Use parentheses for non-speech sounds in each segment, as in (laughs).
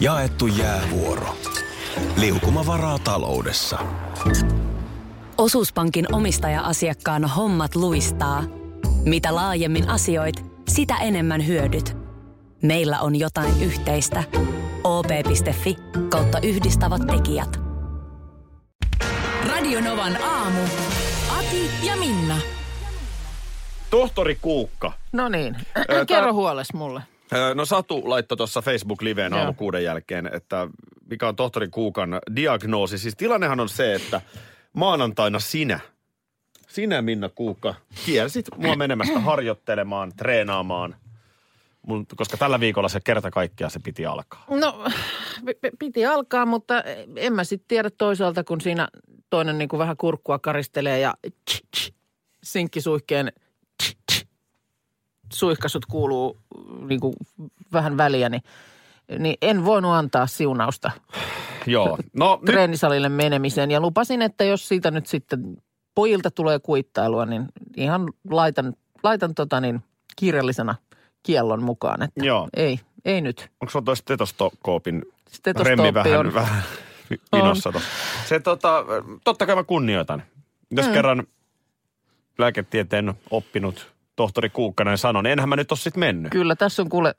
Jaettu jäävuoro. Liukuma varaa taloudessa. Osuuspankin omistaja-asiakkaan hommat luistaa. Mitä laajemmin asioit, sitä enemmän hyödyt. Meillä on jotain yhteistä. op.fi kautta yhdistävät tekijät. Radionovan aamu. Ati ja Minna. Tohtori Kuukka. No niin, kerro huoles mulle. No Satu laittoi tuossa Facebook-liveen aamu kuuden jälkeen, että mikä on tohtori Kuukan diagnoosi. Siis tilannehan on se, että maanantaina sinä, sinä Minna Kuukka, kiersit mua menemästä harjoittelemaan, treenaamaan, mun, koska tällä viikolla se kerta kaikkiaan se piti alkaa. No, p- piti alkaa, mutta en mä sitten tiedä toisaalta, kun siinä toinen niin kuin vähän kurkkua karistelee ja sinkkisuihkeen tch, suihkasut kuuluu niin kuin vähän väliä, niin, niin en voinut antaa siunausta (sighs) Joo, no nyt, treenisalille menemiseen. Ja lupasin, että jos siitä nyt sitten pojilta tulee kuittailua, niin ihan laitan, laitan tota niin kirjallisena kiellon mukaan, että Joo. ei, ei nyt. onko sulla toi stetoskoopin remmi vähän, on. (laughs) vähän vinossa? Se tota, totta kai mä kunnioitan. Jos mm. kerran lääketieteen oppinut tohtori Kuukka näin sanon, niin enhän mä nyt ole sit mennyt. Kyllä, tässä on kuule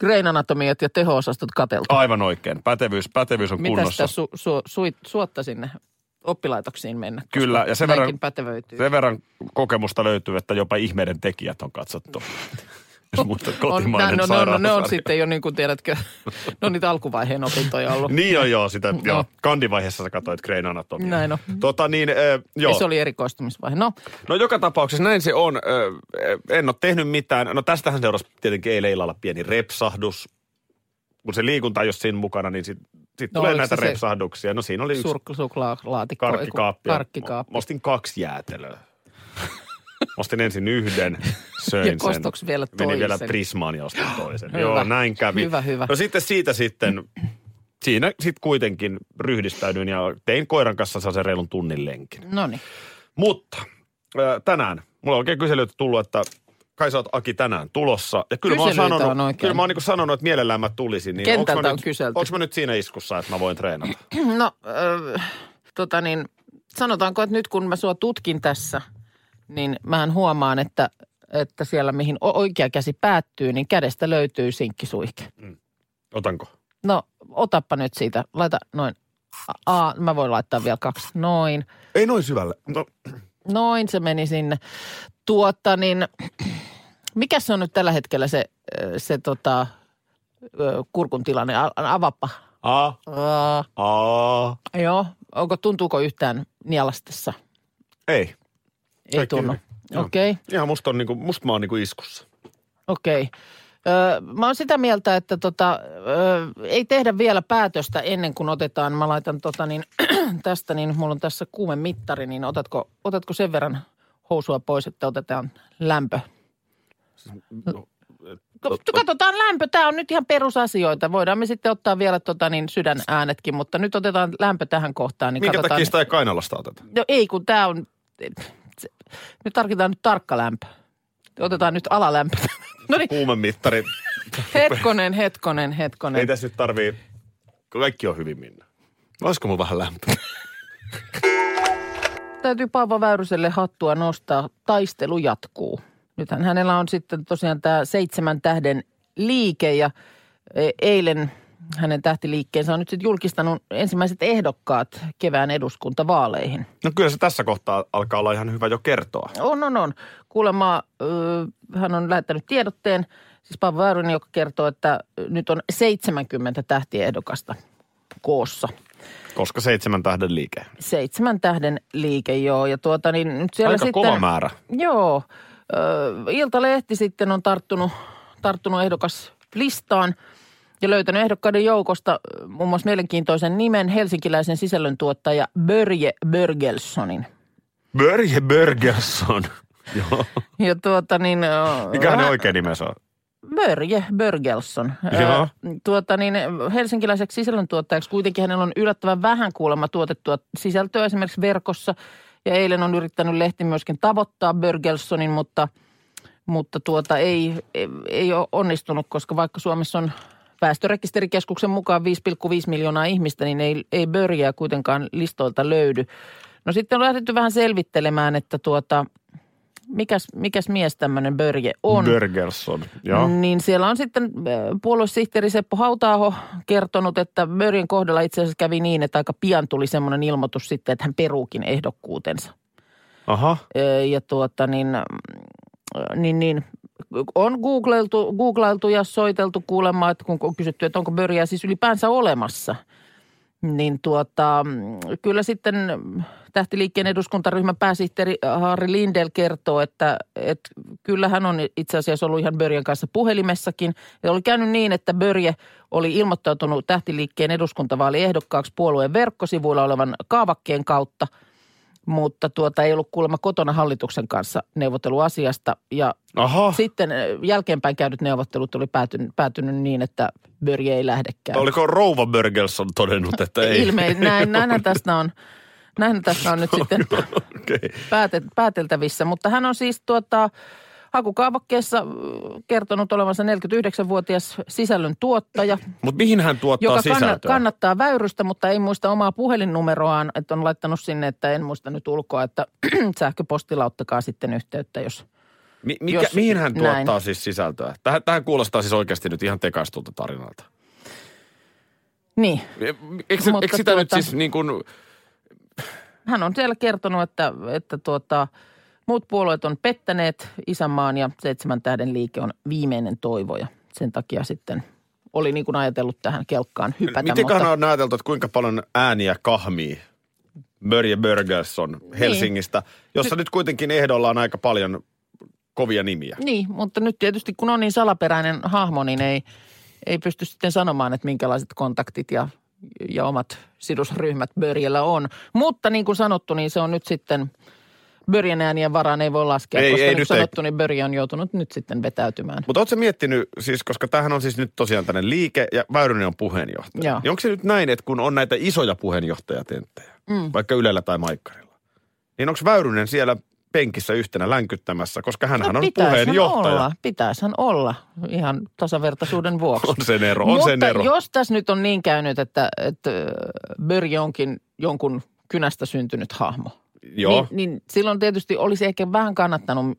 Grain Anatomiat ja teho-osastot kateltu. Aivan oikein. Pätevyys, pätevyys on Mitä kunnossa. sitä su, su, su, suotta sinne oppilaitoksiin mennä? Kyllä, ja sen verran- pätevöityy. Sen verran kokemusta löytyy, että jopa ihmeiden tekijät on katsottu. (laughs) Jos muistat kotimainen on, no, no, no, ne on sitten jo niin kuin tiedätkö, ne on niitä alkuvaiheen opintoja ollut. Niin on joo, sitä, No. joo. Kandivaiheessa sä katsoit Grain Anatomia. Näin on. Tota niin, äh, joo. Ja se oli erikoistumisvaihe. No, No joka tapauksessa näin se on. Ö, En ole tehnyt mitään. No tästähän seurasi tietenkin eilen illalla pieni repsahdus. Kun se liikunta ole siinä mukana, niin sitten sit No tulee näitä repsahduksia. No siinä oli yksi karkkikaappi. Karkkikaappi. Mä ostin kaksi jäätelöä. Ostin ensin yhden, (laughs) söin Ja sen. vielä Menin vielä toisen? Prismaan ja ostin toisen. Hyvä. Joo, näin kävi. Hyvä, hyvä. No sitten siitä sitten, siinä sitten kuitenkin ryhdistäydyin ja tein koiran kanssa sellaisen reilun tunnin lenkin. No niin. Mutta tänään, mulla on oikein kyselyitä tullut, että kai sä oot Aki tänään tulossa. Ja kyllä mä oon Kyselyitä sanonut, on kyllä mä oon niin sanonut, että mielellään mä tulisin. Niin Kentältä onks mä on nyt, kyselty. Onko mä nyt siinä iskussa, että mä voin treenata? No, äh, tota niin, sanotaanko, että nyt kun mä sua tutkin tässä, niin mähän huomaan, että, että siellä mihin oikea käsi päättyy, niin kädestä löytyy sinkkisuihke. Otanko? No, otappa nyt siitä. Laita noin. A, mä voin laittaa vielä kaksi. Noin. Ei noin syvälle. No, Noin se meni sinne. Tuota niin, mikä se on nyt tällä hetkellä se, se tota, kurkun tilanne? A- Avappa. a, Aa, a, joo. Onko, tuntuuko yhtään nialastessa? ei. Ei Kaikki tunnu. Okei, okay, Ihan musta, on niinku, musta mä oon niinku iskussa. okei. Okay. Öö, mä oon sitä mieltä, että tota, öö, ei tehdä vielä päätöstä ennen kuin otetaan, mä laitan tota niin, (clears throat) tästä, niin mulla on tässä kuumemittari, niin otatko, otatko sen verran housua pois, että otetaan lämpö? Ko- Katsotaan lämpö, tämä on nyt ihan perusasioita. Voidaan me sitten ottaa vielä tota niin sydänäänetkin, mutta nyt otetaan lämpö tähän kohtaan. Niin Minkä katsotaan, takia sitä ei kainalasta oteta? No ei, kun tämä on, nyt tarkitaan nyt tarkka lämpö. Otetaan nyt alalämpö. (laughs) No niin, Kuumemittari. hetkonen, hetkonen, ei hetkonen. tässä nyt tarvii, kaikki on hyvin minna. Olisiko mun vähän lämpöä? Täytyy Paavo Väyryselle hattua nostaa. Taistelu jatkuu. Nythän hänellä on sitten tosiaan tämä seitsemän tähden liike ja e, eilen hänen tähtiliikkeensä on nyt sitten julkistanut ensimmäiset ehdokkaat kevään eduskuntavaaleihin. No kyllä se tässä kohtaa alkaa olla ihan hyvä jo kertoa. On, on, on. Kuulemma ö, hän on lähettänyt tiedotteen, siis Paavo Väyrynen, joka kertoo, että nyt on 70 tähtiehdokasta koossa. Koska seitsemän tähden liike. Seitsemän tähden liike, joo. Ja tuota niin nyt siellä Aika sitten... kova määrä. Joo. Ö, Iltalehti sitten on tarttunut, tarttunut ehdokas listaan ja löytänyt ehdokkaiden joukosta muun muassa mielenkiintoisen nimen helsinkiläisen sisällöntuottaja Börje Börgelssonin. Börje Börgersson. (laughs) Joo. Ja tuota niin... Mikä hänen hän- oikein nimensä on? Börje Börgelsson. Joo. Ö, tuota niin, helsinkiläiseksi sisällöntuottajaksi kuitenkin hänellä on yllättävän vähän kuulemma tuotettua sisältöä esimerkiksi verkossa. Ja eilen on yrittänyt lehti myöskin tavoittaa Börgelssonin, mutta, mutta tuota ei, ei, ei ole onnistunut, koska vaikka Suomessa on väestörekisterikeskuksen mukaan 5,5 miljoonaa ihmistä, niin ei, ei börjää kuitenkaan listoilta löydy. No sitten on lähdetty vähän selvittelemään, että tuota, mikäs, mikäs mies tämmöinen Börje on. Bergerson, joo. Niin siellä on sitten äh, puoluesihteeri Seppo Hautaaho kertonut, että Börjen kohdalla itse asiassa kävi niin, että aika pian tuli semmoinen ilmoitus sitten, että hän peruukin ehdokkuutensa. Aha. Ja tuota niin, niin, niin on googlailtu, googlailtu ja soiteltu kuulemma, että kun on kysytty, että onko Börjää siis ylipäänsä olemassa. Niin tuota, kyllä sitten tähtiliikkeen eduskuntaryhmän pääsihteeri Harri Lindel kertoo, että, että kyllä hän on itse asiassa ollut ihan Börjen kanssa puhelimessakin. Ja oli käynyt niin, että Börje oli ilmoittautunut tähtiliikkeen eduskuntavaaliehdokkaaksi puolueen verkkosivuilla olevan kaavakkeen kautta – mutta tuota ei ollut kuulemma kotona hallituksen kanssa neuvottelu asiasta. Ja Aha. sitten jälkeenpäin käydyt neuvottelut oli päätynyt, päätynyt niin, että Börje ei lähdekään. Oliko Rouva Bergelson todennut, että ei? Ilme, näin, näinhän tästä on, näinhän tästä on nyt (laughs) sitten Okei. pääte, pääteltävissä. Mutta hän on siis tuota, hakukaavakkeessa ö, kertonut olevansa 49-vuotias sisällön tuottaja, Mutta mihin hän tuottaa joka sisältöä? kannattaa väyrystä, mutta ei muista omaa puhelinnumeroaan. Että on laittanut sinne, että en muista nyt ulkoa, että (clears throat) sähköpostilla ottakaa sitten yhteyttä, jos Mi- mikä, jos mihin hän tuottaa näin. siis sisältöä? Tähän, tähän kuulostaa siis oikeasti nyt ihan tekaistulta tarinalta. Niin. Eikö, se, Mutta eikö sitä nyt tuota- siis niin kuin, Hän on siellä kertonut, että, että tuota, muut puolueet on pettäneet isänmaan ja seitsemän tähden liike on viimeinen toivo ja sen takia sitten oli niin kuin ajatellut tähän kelkkaan hypätä. mitenköhän mutta, on ajateltu, että kuinka paljon ääniä kahmii Börje Bergelson Helsingistä, jossa nyt kuitenkin ehdolla on aika paljon kovia nimiä. Niin, mutta nyt tietysti kun on niin salaperäinen hahmo, niin ei, ei pysty sitten sanomaan, että minkälaiset kontaktit ja, ja omat sidosryhmät Börjellä on. Mutta niin kuin sanottu, niin se on nyt sitten Börjen äänien varaan ei voi laskea, Ei, koska ei, nyt ei. sanottu, niin Börje on joutunut nyt sitten vetäytymään. Mutta ootko miettinyt, siis koska tämähän on siis nyt tosiaan tänne liike ja Väyrynen on puheenjohtaja. Joo. Niin onko se nyt näin, että kun on näitä isoja puheenjohtajatenttejä, mm. vaikka Ylellä tai Maikkarilla, niin onko Väyrynen siellä penkissä yhtenä länkyttämässä, koska hänhän on pitäishän puheenjohtaja. olla, pitäishän olla ihan tasavertaisuuden vuoksi. (laughs) On sen ero, on Mutta sen ero. jos tässä nyt on niin käynyt, että, että Börje onkin jonkun kynästä syntynyt hahmo, Joo. Niin, niin silloin tietysti olisi ehkä vähän kannattanut,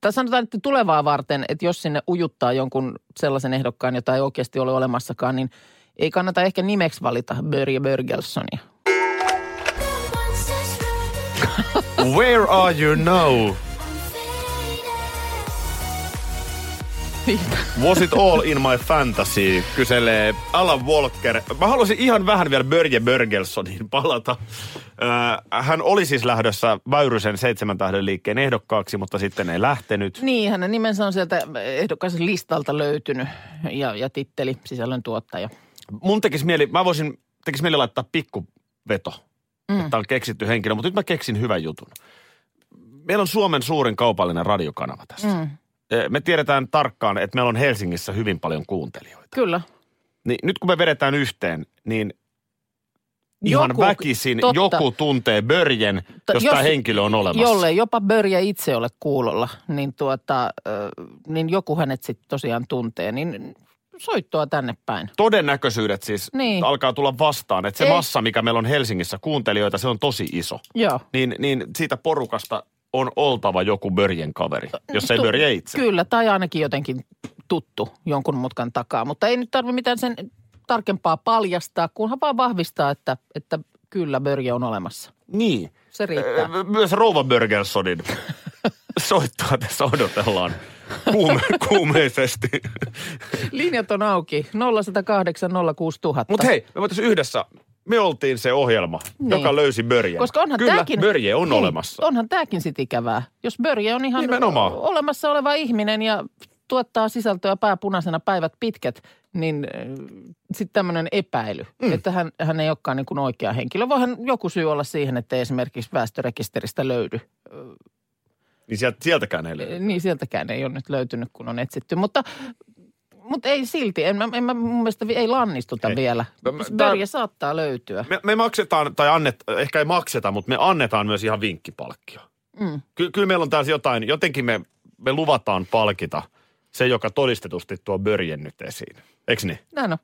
tai sanotaan, että tulevaa varten, että jos sinne ujuttaa jonkun sellaisen ehdokkaan, jota ei oikeasti ole olemassakaan, niin ei kannata ehkä nimeksi valita Börje Börgelsonia. Where are you now? Was it all in my fantasy? Kyselee Alan Walker. Mä haluaisin ihan vähän vielä Börje Börgelsoniin palata. Äh, hän oli siis lähdössä Väyrysen seitsemän tähden liikkeen ehdokkaaksi, mutta sitten ei lähtenyt. Niin, hänen nimensä on sieltä ehdokkaisen listalta löytynyt ja, ja titteli sisällön tuottaja. Mun tekisi mieli, mä voisin, tekisi mieli laittaa pikkuveto, mm. että on keksitty henkilö, mutta nyt mä keksin hyvän jutun. Meillä on Suomen suurin kaupallinen radiokanava tässä. Mm. Me tiedetään tarkkaan, että meillä on Helsingissä hyvin paljon kuuntelijoita. Kyllä. Niin nyt kun me vedetään yhteen, niin ihan Joku- väkisin totta. joku tuntee Börjen, Ta- jos, tämä henkilö on olemassa. Jollei jopa Börje itse ole kuulolla, niin, tuota, niin joku hänet sitten tosiaan tuntee. Niin soittoa tänne päin. Todennäköisyydet siis Niin. alkaa tulla vastaan, että se Ei. massa, mikä meillä on Helsingissä kuuntelijoita, se on tosi iso. Joo. Niin, niin siitä porukasta on oltava joku Börjen kaveri, jos ei Tu- Börje itse. Kyllä, tai ainakin jotenkin tuttu jonkun mutkan takaa. Mutta ei nyt tarvitse mitään sen tarkempaa paljastaa, kunhan vaan vahvistaa, että, että kyllä Börje on olemassa. Niin. Se riittää. Myös Rouva Börgelsonin (laughs) soittoa tässä odotellaan kuume, (laughs) kuumeisesti. Linjat on auki. 0108 06000. Mutta hei, me voitaisiin yhdessä, me oltiin se ohjelma, Niin. joka löysi Börjen. Koska onhan Kyllä, tääkin, Börje on Hei, olemassa. Onhan tämäkin sit ikävää. Jos Börje on ihan Nimenomaan. olemassa oleva ihminen ja tuottaa sisältöä pääpunaisena päivät pitkät, niin sitten tämmöinen epäily, mm. että hän, hän ei olekaan niin kuin oikea henkilö. Voihan joku syy olla siihen, että ei esimerkiksi väestörekisteristä löydy. Niin sieltä, sieltäkään ei löydy. Niin sieltäkään ei ole nyt löytynyt, kun on etsitty. Mutta, mutta ei silti, en mä, en mä mun mielestä ei lannistuta Ei. vielä. Tää- saattaa löytyä. Me, me maksetaan, tai annet, ehkä ei makseta, mutta me annetaan myös ihan vinkkipalkkio. Mm. Ky- kyllä meillä on taas jotain, jotenkin me, me luvataan palkita se, joka todistetusti tuo Börjen nyt esiin. Eiks niin? Näin on.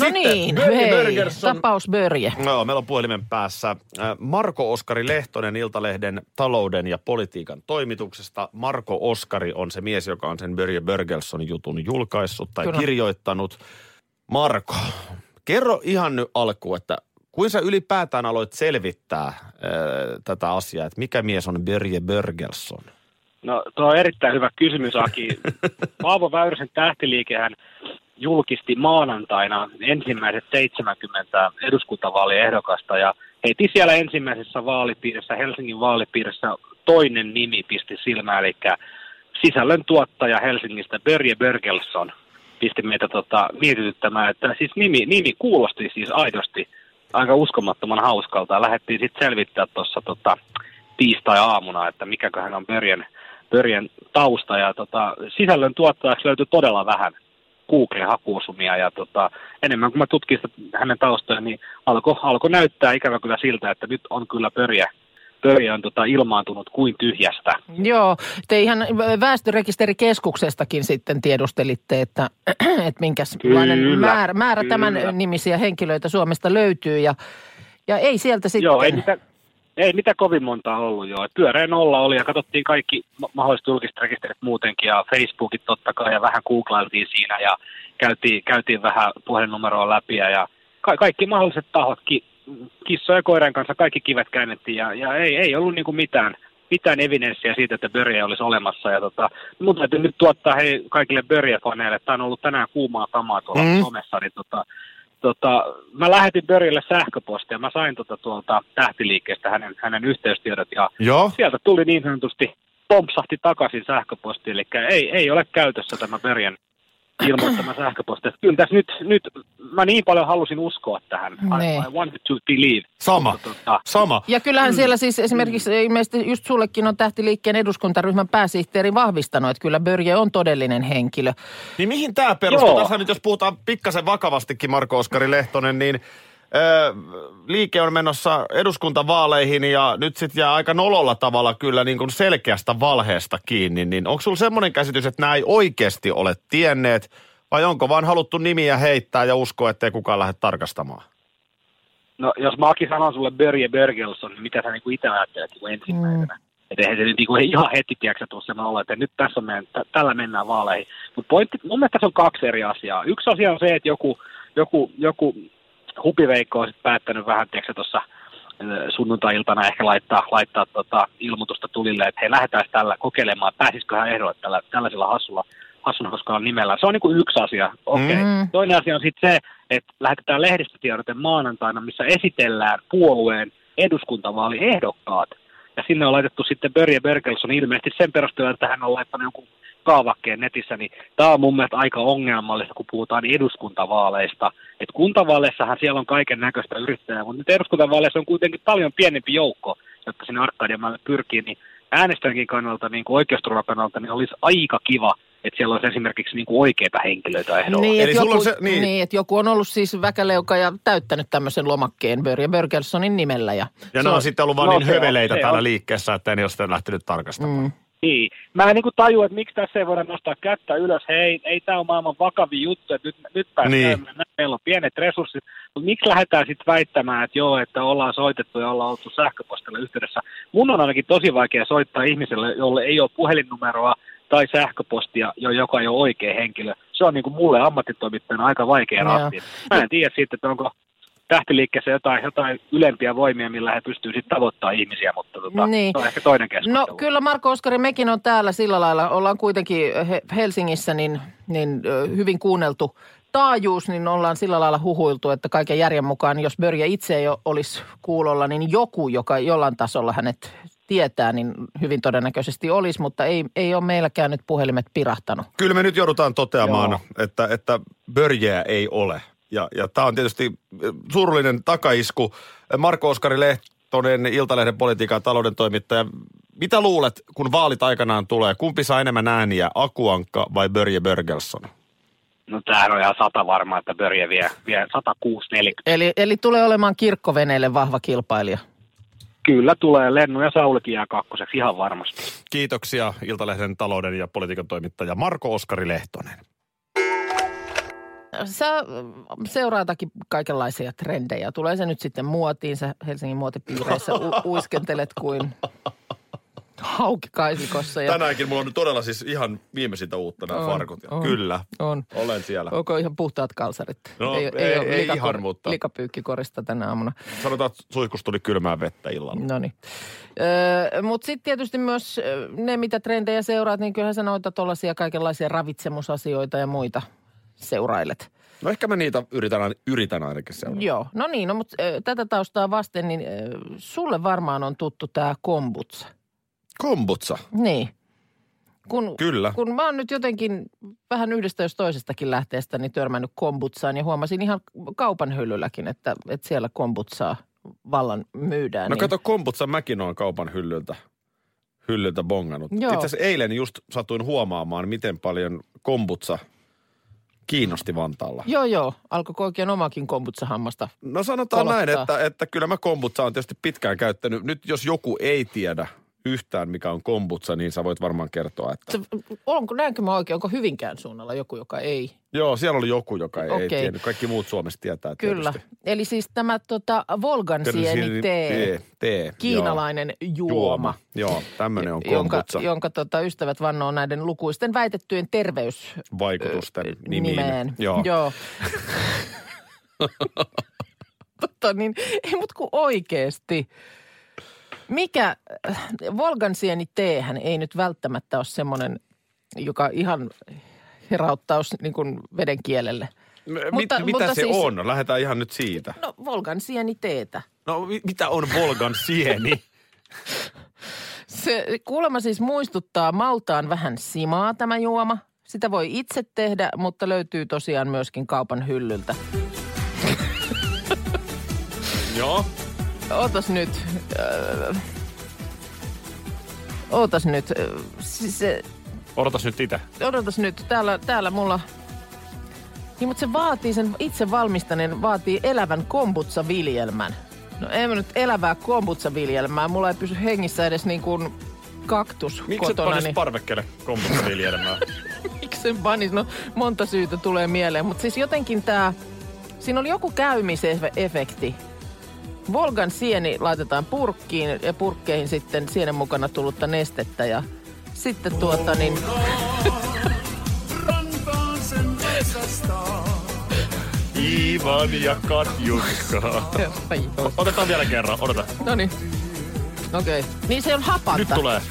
No Sitten niin, Börje hei, Bergersson. tapaus Börje. No, meillä on puhelimen päässä äh, Marko Oskari Lehtonen Iltalehden talouden ja politiikan toimituksesta. Marko Oskari on se mies, joka on sen Börje Börgelsson jutun julkaissut tai Kyllä. kirjoittanut. Marko, kerro ihan nyt alkuun, että kuin sä ylipäätään aloit selvittää äh, tätä asiaa, että mikä mies on Börje Börgelsson? No tuo on erittäin hyvä kysymys, Aki. (laughs) Paavo Väyrysen tähtiliikehän julkisti maanantaina ensimmäiset 70 eduskuntavaaliehdokasta ja heti siellä ensimmäisessä vaalipiirissä, Helsingin vaalipiirissä toinen nimi pisti silmään, eli sisällön tuottaja Helsingistä Börje Börgelsson pisti meitä tota, mietityttämään, että siis nimi, nimi kuulosti siis aidosti aika uskomattoman hauskalta. Ja lähdettiin sitten selvittää tuossa tota, tiistai-aamuna, että mikäköhän on Börjen, Börjen tausta ja tota, sisällön tuottajaksi löytyi todella vähän Google-hakuosumia ja tota, enemmän kuin mä tutkin sitä hänen taustojaan, niin alkoi alko näyttää ikävä kyllä siltä, että nyt on kyllä Börje, Börje on tota, ilmaantunut kuin tyhjästä. Joo, te ihan väestörekisterikeskuksestakin sitten tiedustelitte, että, (clears throat) että minkälainen määrä, määrä tämän nimisiä henkilöitä Suomesta löytyy ja, ja ei sieltä sitten... Joo, ei mitä, ei mitä kovin montaa ollut joo. Pyöreä nolla oli ja katsottiin kaikki ma- mahdolliset julkiset rekisterit muutenkin ja Facebookit totta kai ja vähän googlailtiin siinä ja käytiin, käytiin vähän puhelinnumeroa läpi ja, ja ka- kaikki mahdolliset tahot, ki- kissojen ja koiran kanssa kaikki kivet käännettiin ja, ja ei, ei ollut niinku mitään, mitään evidenssiä siitä, että Börje olisi olemassa. Ja tota, mun täytyy nyt tuottaa hei, kaikille Börje-faneille, että tämä on ollut tänään kuumaa kamaa tuolla mm. somessa, niin tota, tota, mä lähetin Börjelle sähköpostia. Mä sain tota, tuolta tähtiliikkeestä hänen, hänen yhteystiedot ja Joo. sieltä tuli niin sanotusti pompsahti takaisin sähköposti. Eli ei, ei ole käytössä tämä Börjen ilmoittama sähköposti. Että Kyllä tässä nyt, nyt, mä niin paljon halusin uskoa tähän. Niin. I, I wanted to believe. Sama, Mutta, tota, sama. Ja kyllähän siellä siis esimerkiksi ilmeisesti just sullekin on tähtiliikkeen eduskuntaryhmän pääsihteeri vahvistanut, että kyllä Börje on todellinen henkilö. Niin mihin tämä perustuu? Tässä nyt jos puhutaan pikkasen vakavastikin, Marko Oskari Lehtonen, niin liike on menossa eduskuntavaaleihin ja nyt sitten jää aika nololla tavalla kyllä niin kuin selkeästä valheesta kiinni. Niin onko sulla semmoinen käsitys, että nämä ei oikeasti ole tienneet vai onko vaan haluttu nimiä heittää ja uskoa, ettei kukaan lähde tarkastamaan? No jos mä Aki sanon sulle Börje Börgelsson, niin mitä sä niinku itse ajattelet niinku ensimmäisenä? Mm. Että eihän se nyt niinku ihan heti, tiedätkö semmoinen olla, että nyt tässä meidän, tä- tällä mennään vaaleihin. Mutta pointti, mun mielestä tässä on kaksi eri asiaa. Yksi asia on se, että joku, joku, joku hupiveikko on sit päättänyt vähän, tiedätkö tuossa sunnuntai-iltana ehkä laittaa, laittaa tota ilmoitusta tulille, että hei lähdetään tällä kokeilemaan, pääsisikö hän ehdolle tällä, tällaisella hassulla, hassuna koskaan nimellä. Se on niin kuin yksi asia. Okei. Okay. Mm. Toinen asia on sitten se, että lähetetään lehdistötiedote maanantaina, missä esitellään puolueen eduskuntavaaliehdokkaat. Ja sinne on laitettu sitten Börje Bergelsson ilmeisesti sen perusteella, että hän on laittanut jonkun kaavakkeen netissä, niin tämä on mun mielestä aika ongelmallista, kun puhutaan eduskuntavaaleista. Et kuntavaaleissahan siellä on kaiken näköistä yrittäjää, mutta nyt eduskuntavaaleissa on kuitenkin paljon pienempi joukko, jotka sinne Arkadianmaalle pyrkii, niin äänestäjänkin kannalta, niin kuin oikeusturvan kannalta, niin olisi aika kiva, että siellä olisi esimerkiksi niin kuin oikeita henkilöitä ehdolla. Niin, Eli että sulla joku, on se- niin. niin. että joku on ollut siis väkäleuka ja täyttänyt tämmöisen lomakkeen Börje Börgelssonin nimellä. Ja, Ja ne on on- sitten ollut vaan no niin on- höveleitä täällä on. liikkeessä, että ne ole sitten lähtenyt tarkastamaan. Mm. Niin. Mä en niin kuin tajua, että miksi tässä ei voida nostaa kättä ylös. Hei, ei tämä ole maailman vakavin juttu, että nyt, nyt päästään, Niin. meillä on pienet resurssit. Mutta miksi lähdetään sitten väittämään, että joo, että ollaan soitettu ja ollaan oltu sähköpostilla yhteydessä. Mun on ainakin tosi vaikea soittaa ihmiselle, jolle ei ole puhelinnumeroa tai sähköpostia, jo joka ei ole oikea henkilö. Se on niin kuin mulle ammattitoimittajana aika vaikea Joo. ratti. Mä en tiedä sitten, että onko tähtiliikkeessä jotain, jotain ylempiä voimia, millä he pystyvät sitten tavoittamaan ihmisiä, mutta tota, Niin. se on ehkä toinen keskustelu. No kyllä Marko Oskari, mekin on täällä sillä lailla, ollaan kuitenkin He- Helsingissä niin, niin hyvin kuunneltu taajuus, niin ollaan sillä lailla huhuiltu, että kaiken järjen mukaan, jos Börje itse ei olisi kuulolla, niin joku, joka jollain tasolla hänet tietää, niin hyvin todennäköisesti olisi, mutta ei, ei ole meilläkään nyt puhelimet pirahtanut. Kyllä me nyt joudutaan toteamaan, Joo. että, että börjeä ei ole. Ja, ja tämä on tietysti surullinen takaisku. Marko Oskari Lehtonen, Iltalehden politiikan ja talouden toimittaja. Mitä luulet, kun vaalit aikanaan tulee? Kumpi saa enemmän ääniä, Akuankka vai Börje Börgelsson? No tämähän on ihan sata varma, että Börje vie, vie 106-40. Eli, eli tulee olemaan kirkkoveneelle vahva kilpailija. Kyllä tulee Lennu ja Saulikin jää kakkoseksi ihan varmasti. Kiitoksia Iltalehden talouden ja politiikan toimittaja Marko Oskari Lehtonen. Sä äh, seuraatakin kaikenlaisia trendejä. Tulee se nyt sitten muotiin. Sä Helsingin muotipiireissä u- uiskentelet kuin hauki kaisikossa. Ja Tänäänkin mulla on nyt todella siis ihan viimeisintä uutta nämä On, farkut. On. Kyllä, on. olen siellä. Onko ihan puhtaat kalsarit? No, ei- ei likakor- ihan, mutta- Likapyykkikorista tänä aamuna. Sanotaan, että suihkusta tuli kylmää vettä illalla. No niin. Öö, Mutta sitten tietysti myös ne, mitä trendejä seuraat, niin kyllähän sä noita tuollaisia kaikenlaisia ravitsemusasioita ja muita seurailet. No ehkä mä niitä yritän, yritän ainakin seurata. Joo, no niin, no, mutta tätä taustaa vasten, niin ö, sulle varmaan on tuttu tämä kombutsa. Kombutsa. Niin. Kun, Kyllä. kun mä oon nyt jotenkin vähän yhdestä jos toisestakin lähteestä niin törmännyt kombutsaan ja huomasin ihan kaupan hyllylläkin, että, että siellä kombutsaa vallan myydään. No niin. kato, kombutsa mäkin on kaupan hyllyltä, hyllyltä bongannut. Joo. Itse asiassa eilen just satuin huomaamaan, miten paljon kombutsa kiinnosti Vantaalla. Joo, joo. Alkoiko oikein omakin kombutsahammasta? No sanotaan Kolottaa. näin, että, että kyllä mä kombutsa on tietysti pitkään käyttänyt. Nyt jos joku ei tiedä yhtään, mikä on kombutsa, niin sä voit varmaan kertoa, että... Se, onko, näinkö mä oikein, onko Hyvinkään suunnalla joku, joka ei? Joo, siellä oli joku, joka ei, ei Okei. tiennyt. Kaikki muut Suomessa tietää Kyllä. tietysti. Eli siis tämä tota, Volgansieni tee, tee, tee. kiinalainen Joo. juoma, Joo, tämmöinen on jonka, kombutsa jonka tota, ystävät vannoo näiden lukuisten väitettyjen terveys vaikutusten nimiin. nimeen. Joo. Joo. (laughs) Totta niin, ei mut kun oikeesti. Mikä, äh, Volgansieni teehän ei nyt välttämättä ole semmoinen, joka ihan herauttaus niin kuin veden kielelle. M- Mutta- mit, mitä mutta se siis- on? Lähdetään ihan nyt siitä. No Volgansieni teetä. No mi- mitä on Volgan sieni? (laughs) Se kuulemma siis muistuttaa maltaan vähän simaa tämä juoma. Sitä voi itse tehdä, mutta löytyy tosiaan myöskin kaupan hyllyltä. Joo. Ootas nyt. Öö, ootas nyt. Siis se, Odotas nyt itse. odotas nyt. Täällä, täällä mulla... Niin, mutta se vaatii sen itse valmistaneen, vaatii elävän kombutsa-viljelmän. No ei mä nyt elävää kombutsa-viljelmää. Mulla ei pysy hengissä edes niin kuin kaktus Miksi et kotona. panis Niin, parvekkeelle kombutsa viljelmää? (laughs) miksi sen panis? No monta syytä tulee mieleen. Mutta siis jotenkin tämä... Siinä oli joku käymisefekti. Volgan sieni laitetaan purkkiin ja purkkeihin sitten sienen mukana tullutta nestettä ja sitten tuota niin... Ivan ja Katjuska. (laughs) Otetaan vielä kerran, odota. No niin. Okei. Okay. Niin se on hapanta. Nyt tulee.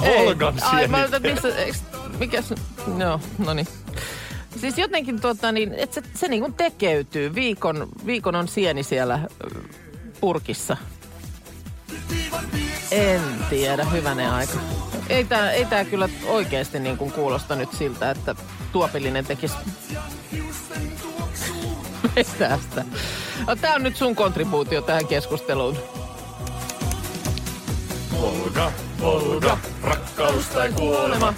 Volgan Ai, mä sieni. otan, missä, eiks, mikä se, no, no niin. Siis jotenkin tuota niin, että se, se niin kuin tekeytyy. Viikon, viikon on sieni siellä purkissa. En tiedä, hyvänen aika. Ei tämä ei tää kyllä oikeasti niin kuin kuulosta nyt siltä, että Tuopillinen tekisi tästä. No, tämä on nyt sun kontribuutio tähän keskusteluun. Volga, Volga, rakkaus tai kuolema.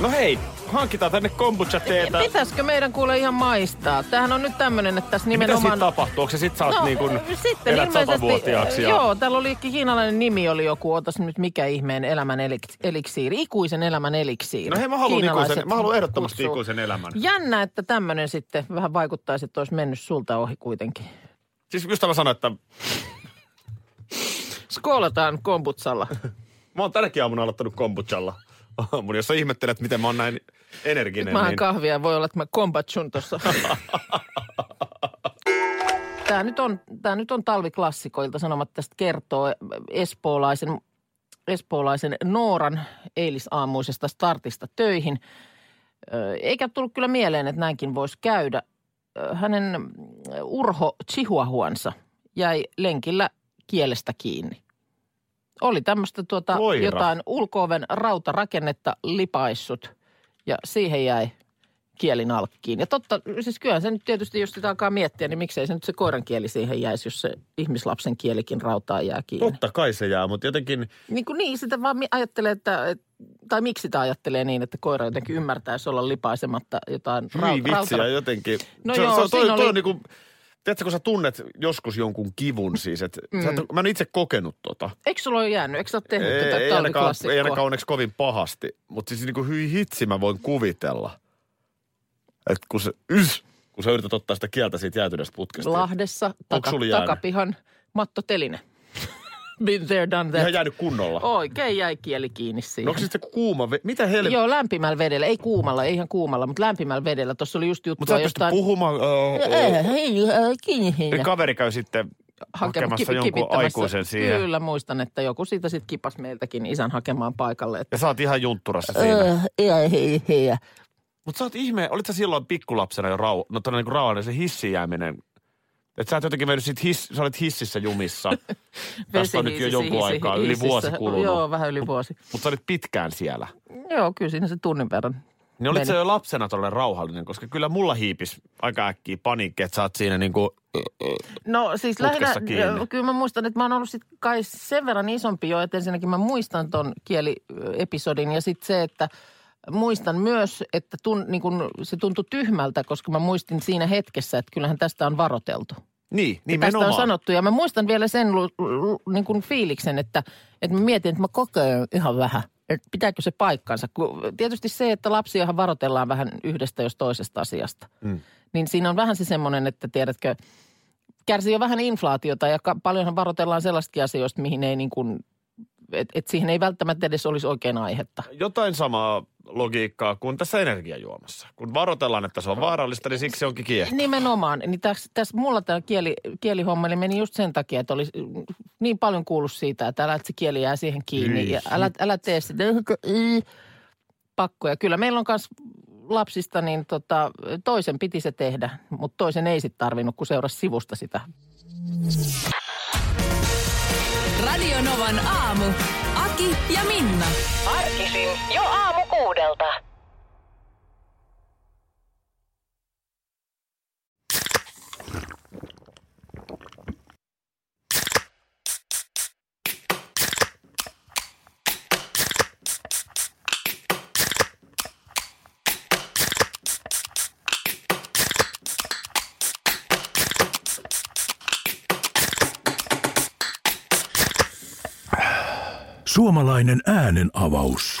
No hei, hankitaan tänne kombucha-teetä. Pitäisikö meidän kuule ihan maistaa? Tämähän on nyt tämmöinen, että tässä Mitä nimenomaan... siitä tapahtuu? Onko se sit sä oot niin kuin, sitten elät satavuotiaaksi? Ja... Joo, täällä oli kiinalainen nimi oli joku, otas nyt mikä ihmeen elämän elik- eliksiiri, ikuisen elämän eliksiiri. No hei, mä haluan, ikuisen, mä haluan ehdottomasti kutsuu. ikuisen elämän. Jännä, että tämmöinen sitten vähän vaikuttaisi, että olisi mennyt sulta ohi kuitenkin. Siis just mä sanoin, että Skoolataan kombutsalla. mä oon tänäkin aamuna aloittanut kombuchalla. (laughs) Aamun, jos sä ihmettelet, miten mä oon näin energinen, Mä oon niin... kahvia, voi olla, että mä kombatsun tuossa. (laughs) Tämä nyt, on, tää nyt on talviklassikoilta sanomat tästä kertoo espoolaisen, espoolaisen Nooran eilisaamuisesta startista töihin. Eikä tullut kyllä mieleen, että näinkin voisi käydä. Hänen urho chihuahuansa jäi lenkillä kielestä kiinni. Oli tämmöistä tuota, Koira. jotain ulkooven rautarakennetta lipaissut ja siihen jäi kielinalkkiin. Ja totta, siis kyllähän se nyt tietysti, jos sitä alkaa miettiä, niin miksei se nyt se koiran kieli siihen jäisi, jos se ihmislapsen kielikin rautaa jää kiinni. Totta kai se jää, mutta jotenkin... Niin kuin niin, sitä vaan ajattelee, että, et- tai miksi sitä ajattelee niin, että koira jotenkin ymmärtäisi olla lipaisematta jotain Hyi rau- vitsi, ja jotenkin... No se, joo, se, toi, siinä toi oli- on niinku... Tiedätkö, kun sä tunnet joskus jonkun kivun siis, että mm. sä et, mä en itse kokenut tota. Eikö sulla ole jäänyt? Eikö sä ole tehnyt Ei, tätä ei, ainakaan, ei ainakaan onneksi kovin pahasti, mutta siis niinku hyi hitsi mä voin kuvitella. että kun, se, ys, kun sä yrität ottaa sitä kieltä siitä jäätyneestä putkesta. Lahdessa taka, takapihan mattoteline. Been there, done that. Ihan jäänyt kunnolla. Oikein jäi kieli kiinni siihen. No onko se sitten kuuma? ve- Mitä helvettiä? Joo, lämpimällä vedellä. Ei kuumalla, ei ihan kuumalla, mutta lämpimällä vedellä. Tuossa oli just Mutta juttua sä jostain... puhumaan. Äh, hei, äh, kaveri käy sitten Hakema- hakemassa kipi- jonkun aikuisen siihen. Kyllä, muistan, että joku siitä sitten kipas meiltäkin isän hakemaan paikalle. Että, Ja sä oot ihan juntturassa siinä. hei, hei. Mutta sä oot ihme, olit sä silloin pikkulapsena jo rau, no niin rauhallinen se hissiin jääminen. Että sä oot jotenkin mennyt sit hiss, sä olet hississä jumissa. (laughs) Tästä on nyt jo jonkun hiisi, aikaa, yli hiisissä. vuosi kulunut. Joo, vähän yli vuosi. Mutta sä olit pitkään siellä. Joo, kyllä siinä se tunnin verran. Niin olit jo lapsena todella rauhallinen, koska kyllä mulla hiipis aika äkkiä paniikki, että sä oot siinä niinku, No siis lähinnä, kiinni. kyllä mä muistan, että mä oon ollut sit kai sen verran isompi jo, että ensinnäkin mä muistan ton kieliepisodin ja sitten se, että muistan myös, että tun, niin kun se tuntui tyhmältä, koska mä muistin siinä hetkessä, että kyllähän tästä on varoteltu. niin, Tästä nimenomaan. on sanottu ja mä muistan vielä sen niin kuin fiiliksen, että, että mä mietin, että mä kokeilen ihan vähän. Että pitääkö se paikkansa? Kun tietysti se, että lapsiahan varoitellaan vähän yhdestä jos toisesta asiasta. Mm. Niin siinä on vähän se semmoinen, että tiedätkö, kärsii jo vähän inflaatiota ja paljonhan varoitellaan sellaistakin asioista, mihin ei niin kuin, että et siihen ei välttämättä edes olisi oikein aihetta. Jotain samaa logiikkaa kuin tässä energiajuomassa. Kun varoitellaan, että se on vaarallista, niin siksi se onkin kiehto. Nimenomaan. Niin tässä, tässä mulla tämä kieli, kielihomma niin meni just sen takia, että oli niin paljon kuullut siitä, että älä että se kieli jää siihen kiinni. Ei Ja älä, älä tee sitä. Pakko. Ja kyllä meillä on myös lapsista, niin tota, toisen piti se tehdä, mutta toisen ei sitten tarvinnut, kun seurasi sivusta sitä. Radio Novan aamu. Aki ja Minna. Arkisin jo aamu kuudelta. Suomalainen äänen avaus.